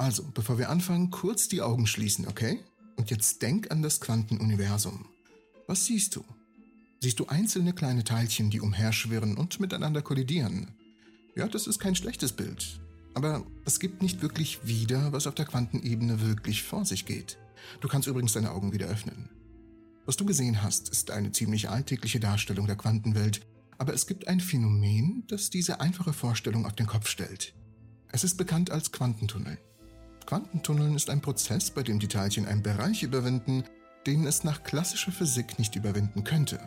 Also, bevor wir anfangen, kurz die Augen schließen, okay? Und jetzt denk an das Quantenuniversum. Was siehst du? Siehst du einzelne kleine Teilchen, die umherschwirren und miteinander kollidieren? Ja, das ist kein schlechtes Bild. Aber es gibt nicht wirklich wieder, was auf der Quantenebene wirklich vor sich geht. Du kannst übrigens deine Augen wieder öffnen. Was du gesehen hast, ist eine ziemlich alltägliche Darstellung der Quantenwelt, aber es gibt ein Phänomen, das diese einfache Vorstellung auf den Kopf stellt. Es ist bekannt als Quantentunnel. Quantentunneln ist ein Prozess, bei dem die Teilchen einen Bereich überwinden, den es nach klassischer Physik nicht überwinden könnte.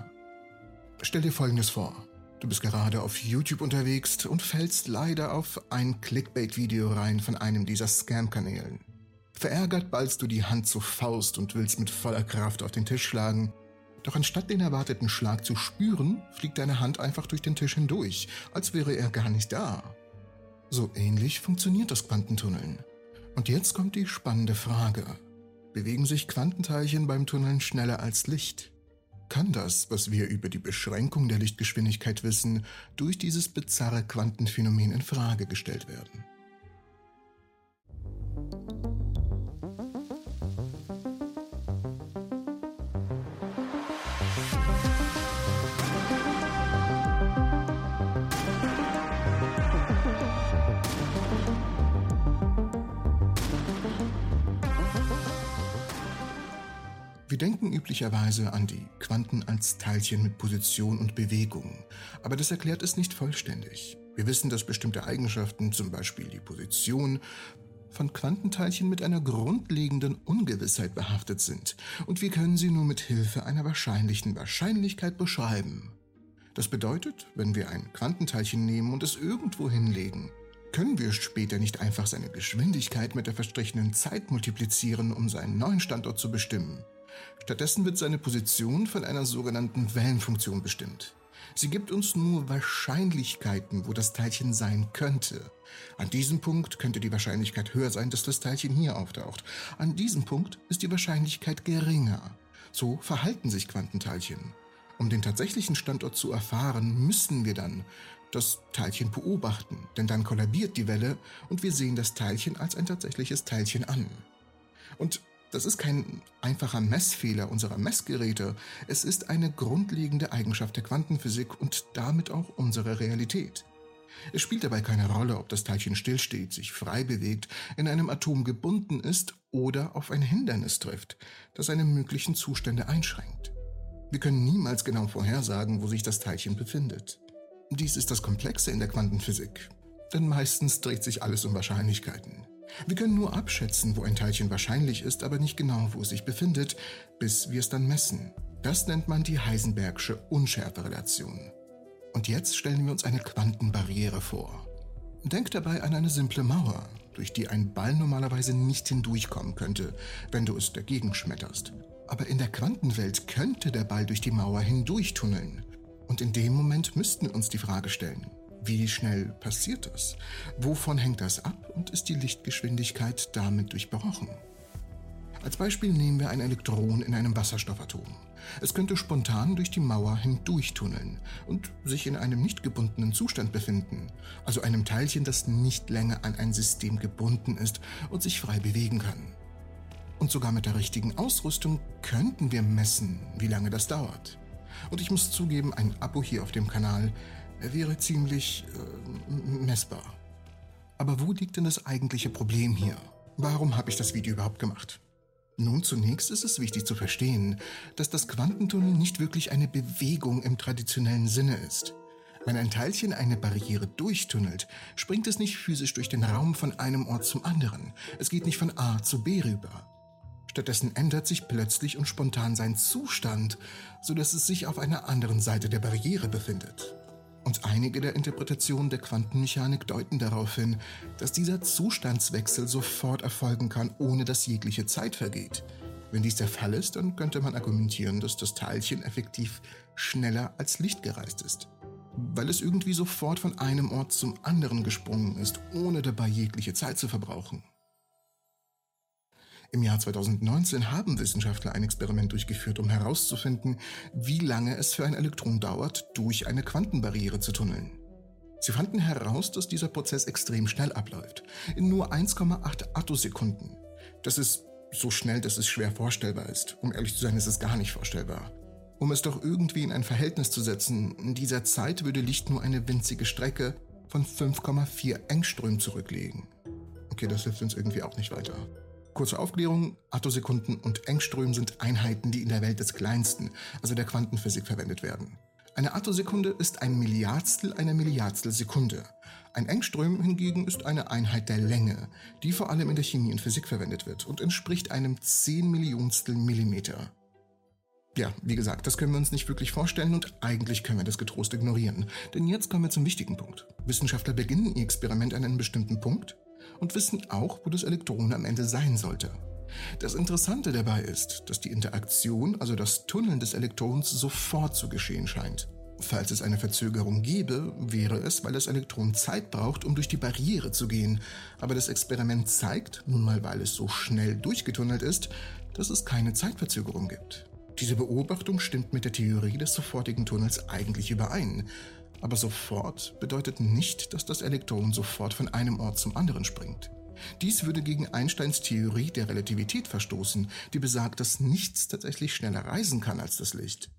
Stell dir Folgendes vor. Du bist gerade auf YouTube unterwegs und fällst leider auf ein Clickbait-Video rein von einem dieser Scam-Kanälen. Verärgert ballst du die Hand zur Faust und willst mit voller Kraft auf den Tisch schlagen. Doch anstatt den erwarteten Schlag zu spüren, fliegt deine Hand einfach durch den Tisch hindurch, als wäre er gar nicht da. So ähnlich funktioniert das Quantentunneln. Und jetzt kommt die spannende Frage. Bewegen sich Quantenteilchen beim Tunneln schneller als Licht? Kann das, was wir über die Beschränkung der Lichtgeschwindigkeit wissen, durch dieses bizarre Quantenphänomen in Frage gestellt werden? Wir denken üblicherweise an die Quanten als Teilchen mit Position und Bewegung, aber das erklärt es nicht vollständig. Wir wissen, dass bestimmte Eigenschaften, zum Beispiel die Position, von Quantenteilchen mit einer grundlegenden Ungewissheit behaftet sind und wir können sie nur mit Hilfe einer wahrscheinlichen Wahrscheinlichkeit beschreiben. Das bedeutet, wenn wir ein Quantenteilchen nehmen und es irgendwo hinlegen, können wir später nicht einfach seine Geschwindigkeit mit der verstrichenen Zeit multiplizieren, um seinen neuen Standort zu bestimmen. Stattdessen wird seine Position von einer sogenannten Wellenfunktion bestimmt. Sie gibt uns nur Wahrscheinlichkeiten, wo das Teilchen sein könnte. An diesem Punkt könnte die Wahrscheinlichkeit höher sein, dass das Teilchen hier auftaucht. An diesem Punkt ist die Wahrscheinlichkeit geringer. So verhalten sich Quantenteilchen. Um den tatsächlichen Standort zu erfahren, müssen wir dann das Teilchen beobachten, denn dann kollabiert die Welle und wir sehen das Teilchen als ein tatsächliches Teilchen an. Und das ist kein einfacher Messfehler unserer Messgeräte, es ist eine grundlegende Eigenschaft der Quantenphysik und damit auch unserer Realität. Es spielt dabei keine Rolle, ob das Teilchen stillsteht, sich frei bewegt, in einem Atom gebunden ist oder auf ein Hindernis trifft, das seine möglichen Zustände einschränkt. Wir können niemals genau vorhersagen, wo sich das Teilchen befindet. Dies ist das Komplexe in der Quantenphysik, denn meistens dreht sich alles um Wahrscheinlichkeiten. Wir können nur abschätzen, wo ein Teilchen wahrscheinlich ist, aber nicht genau, wo es sich befindet, bis wir es dann messen. Das nennt man die Heisenbergsche Unschärferelation. Und jetzt stellen wir uns eine Quantenbarriere vor. Denk dabei an eine simple Mauer, durch die ein Ball normalerweise nicht hindurchkommen könnte, wenn du es dagegen schmetterst. Aber in der Quantenwelt könnte der Ball durch die Mauer hindurchtunneln. Und in dem Moment müssten wir uns die Frage stellen, wie schnell passiert das? Wovon hängt das ab und ist die Lichtgeschwindigkeit damit durchbrochen? Als Beispiel nehmen wir ein Elektron in einem Wasserstoffatom. Es könnte spontan durch die Mauer hindurchtunneln und sich in einem nicht gebundenen Zustand befinden, also einem Teilchen, das nicht länger an ein System gebunden ist und sich frei bewegen kann. Und sogar mit der richtigen Ausrüstung könnten wir messen, wie lange das dauert. Und ich muss zugeben, ein Abo hier auf dem Kanal wäre ziemlich äh, messbar. Aber wo liegt denn das eigentliche Problem hier? Warum habe ich das Video überhaupt gemacht? Nun, zunächst ist es wichtig zu verstehen, dass das Quantentunnel nicht wirklich eine Bewegung im traditionellen Sinne ist. Wenn ein Teilchen eine Barriere durchtunnelt, springt es nicht physisch durch den Raum von einem Ort zum anderen. Es geht nicht von A zu B rüber. Stattdessen ändert sich plötzlich und spontan sein Zustand, so dass es sich auf einer anderen Seite der Barriere befindet. Und einige der Interpretationen der Quantenmechanik deuten darauf hin, dass dieser Zustandswechsel sofort erfolgen kann, ohne dass jegliche Zeit vergeht. Wenn dies der Fall ist, dann könnte man argumentieren, dass das Teilchen effektiv schneller als Licht gereist ist, weil es irgendwie sofort von einem Ort zum anderen gesprungen ist, ohne dabei jegliche Zeit zu verbrauchen. Im Jahr 2019 haben Wissenschaftler ein Experiment durchgeführt, um herauszufinden, wie lange es für ein Elektron dauert, durch eine Quantenbarriere zu tunneln. Sie fanden heraus, dass dieser Prozess extrem schnell abläuft. In nur 1,8 Attosekunden. Das ist so schnell, dass es schwer vorstellbar ist. Um ehrlich zu sein, ist es gar nicht vorstellbar. Um es doch irgendwie in ein Verhältnis zu setzen, in dieser Zeit würde Licht nur eine winzige Strecke von 5,4 Engström zurücklegen. Okay, das hilft uns irgendwie auch nicht weiter. Kurze Aufklärung, Attosekunden und Engström sind Einheiten, die in der Welt des Kleinsten, also der Quantenphysik, verwendet werden. Eine Attosekunde ist ein Milliardstel einer Milliardstel Sekunde. Ein Engström hingegen ist eine Einheit der Länge, die vor allem in der Chemie und Physik verwendet wird und entspricht einem 10 Millionstel Millimeter. Ja, wie gesagt, das können wir uns nicht wirklich vorstellen und eigentlich können wir das getrost ignorieren. Denn jetzt kommen wir zum wichtigen Punkt. Wissenschaftler beginnen ihr Experiment an einem bestimmten Punkt und wissen auch, wo das Elektron am Ende sein sollte. Das Interessante dabei ist, dass die Interaktion, also das Tunneln des Elektrons, sofort zu geschehen scheint. Falls es eine Verzögerung gäbe, wäre es, weil das Elektron Zeit braucht, um durch die Barriere zu gehen. Aber das Experiment zeigt, nun mal weil es so schnell durchgetunnelt ist, dass es keine Zeitverzögerung gibt. Diese Beobachtung stimmt mit der Theorie des sofortigen Tunnels eigentlich überein. Aber sofort bedeutet nicht, dass das Elektron sofort von einem Ort zum anderen springt. Dies würde gegen Einsteins Theorie der Relativität verstoßen, die besagt, dass nichts tatsächlich schneller reisen kann als das Licht.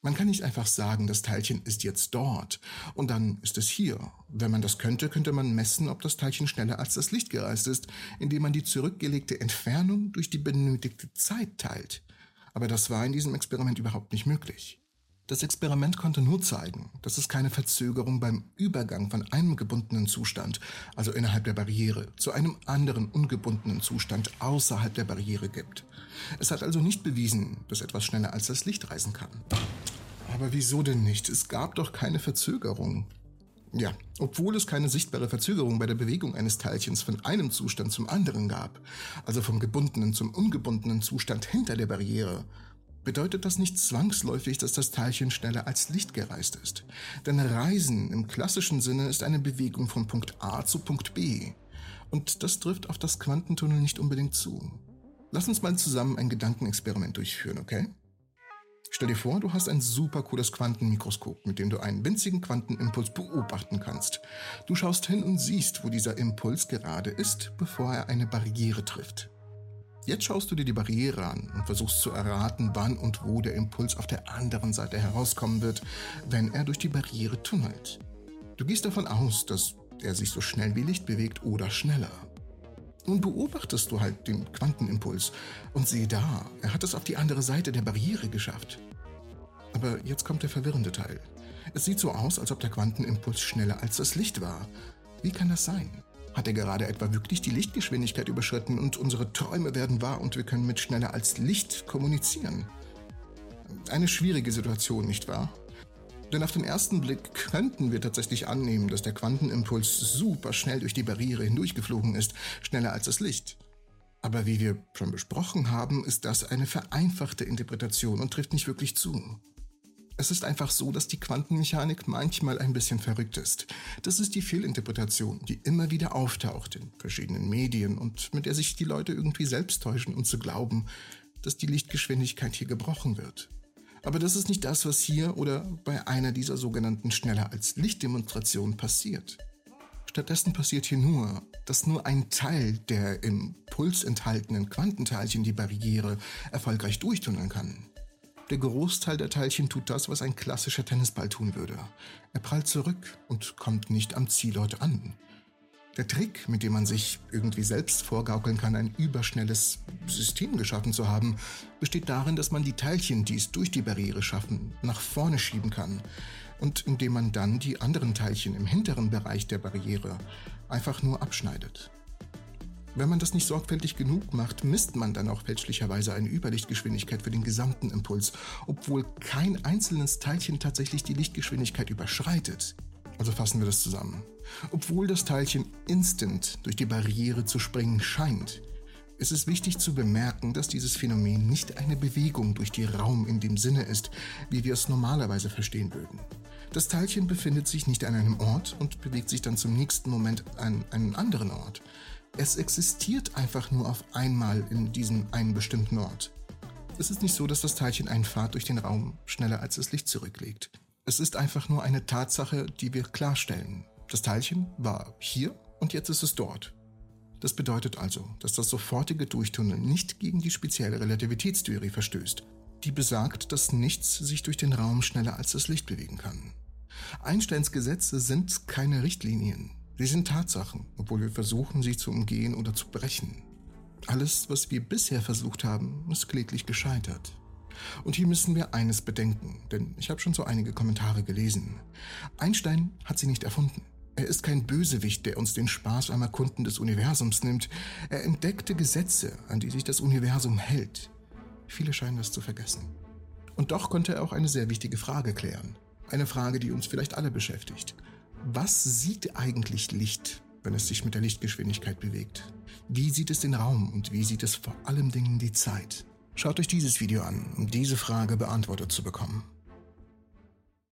Man kann nicht einfach sagen, das Teilchen ist jetzt dort und dann ist es hier. Wenn man das könnte, könnte man messen, ob das Teilchen schneller als das Licht gereist ist, indem man die zurückgelegte Entfernung durch die benötigte Zeit teilt. Aber das war in diesem Experiment überhaupt nicht möglich. Das Experiment konnte nur zeigen, dass es keine Verzögerung beim Übergang von einem gebundenen Zustand, also innerhalb der Barriere, zu einem anderen ungebundenen Zustand außerhalb der Barriere gibt. Es hat also nicht bewiesen, dass etwas schneller als das Licht reisen kann. Aber wieso denn nicht? Es gab doch keine Verzögerung. Ja, obwohl es keine sichtbare Verzögerung bei der Bewegung eines Teilchens von einem Zustand zum anderen gab, also vom gebundenen zum ungebundenen Zustand hinter der Barriere, bedeutet das nicht zwangsläufig, dass das Teilchen schneller als Licht gereist ist. Denn Reisen im klassischen Sinne ist eine Bewegung von Punkt A zu Punkt B. Und das trifft auf das Quantentunnel nicht unbedingt zu. Lass uns mal zusammen ein Gedankenexperiment durchführen, okay? Stell dir vor, du hast ein super cooles Quantenmikroskop, mit dem du einen winzigen Quantenimpuls beobachten kannst. Du schaust hin und siehst, wo dieser Impuls gerade ist, bevor er eine Barriere trifft. Jetzt schaust du dir die Barriere an und versuchst zu erraten, wann und wo der Impuls auf der anderen Seite herauskommen wird, wenn er durch die Barriere tunnelt. Du gehst davon aus, dass er sich so schnell wie Licht bewegt oder schneller. Nun beobachtest du halt den Quantenimpuls und sieh da, er hat es auf die andere Seite der Barriere geschafft. Aber jetzt kommt der verwirrende Teil. Es sieht so aus, als ob der Quantenimpuls schneller als das Licht war. Wie kann das sein? Hat er gerade etwa wirklich die Lichtgeschwindigkeit überschritten und unsere Träume werden wahr und wir können mit schneller als Licht kommunizieren? Eine schwierige Situation, nicht wahr? Denn auf den ersten Blick könnten wir tatsächlich annehmen, dass der Quantenimpuls super schnell durch die Barriere hindurchgeflogen ist, schneller als das Licht. Aber wie wir schon besprochen haben, ist das eine vereinfachte Interpretation und trifft nicht wirklich zu. Es ist einfach so, dass die Quantenmechanik manchmal ein bisschen verrückt ist. Das ist die Fehlinterpretation, die immer wieder auftaucht in verschiedenen Medien und mit der sich die Leute irgendwie selbst täuschen, um zu glauben, dass die Lichtgeschwindigkeit hier gebrochen wird. Aber das ist nicht das, was hier oder bei einer dieser sogenannten schneller als Lichtdemonstrationen passiert. Stattdessen passiert hier nur, dass nur ein Teil der im Puls enthaltenen Quantenteilchen die Barriere erfolgreich durchtunneln kann. Der Großteil der Teilchen tut das, was ein klassischer Tennisball tun würde. Er prallt zurück und kommt nicht am Zielort an. Der Trick, mit dem man sich irgendwie selbst vorgaukeln kann, ein überschnelles System geschaffen zu haben, besteht darin, dass man die Teilchen, die es durch die Barriere schaffen, nach vorne schieben kann und indem man dann die anderen Teilchen im hinteren Bereich der Barriere einfach nur abschneidet. Wenn man das nicht sorgfältig genug macht, misst man dann auch fälschlicherweise eine Überlichtgeschwindigkeit für den gesamten Impuls, obwohl kein einzelnes Teilchen tatsächlich die Lichtgeschwindigkeit überschreitet. Also fassen wir das zusammen. Obwohl das Teilchen instant durch die Barriere zu springen scheint, ist es wichtig zu bemerken, dass dieses Phänomen nicht eine Bewegung durch den Raum in dem Sinne ist, wie wir es normalerweise verstehen würden. Das Teilchen befindet sich nicht an einem Ort und bewegt sich dann zum nächsten Moment an einen anderen Ort. Es existiert einfach nur auf einmal in diesem einen bestimmten Ort. Es ist nicht so, dass das Teilchen einen Pfad durch den Raum schneller als das Licht zurücklegt. Es ist einfach nur eine Tatsache, die wir klarstellen. Das Teilchen war hier und jetzt ist es dort. Das bedeutet also, dass das sofortige Durchtunneln nicht gegen die spezielle Relativitätstheorie verstößt, die besagt, dass nichts sich durch den Raum schneller als das Licht bewegen kann. Einsteins Gesetze sind keine Richtlinien. Sie sind Tatsachen, obwohl wir versuchen, sie zu umgehen oder zu brechen. Alles, was wir bisher versucht haben, ist kläglich gescheitert. Und hier müssen wir eines bedenken, denn ich habe schon so einige Kommentare gelesen. Einstein hat sie nicht erfunden. Er ist kein Bösewicht, der uns den Spaß am Erkunden des Universums nimmt. Er entdeckte Gesetze, an die sich das Universum hält. Viele scheinen das zu vergessen. Und doch konnte er auch eine sehr wichtige Frage klären. Eine Frage, die uns vielleicht alle beschäftigt. Was sieht eigentlich Licht, wenn es sich mit der Lichtgeschwindigkeit bewegt? Wie sieht es den Raum und wie sieht es vor allem Dingen die Zeit? Schaut euch dieses Video an, um diese Frage beantwortet zu bekommen.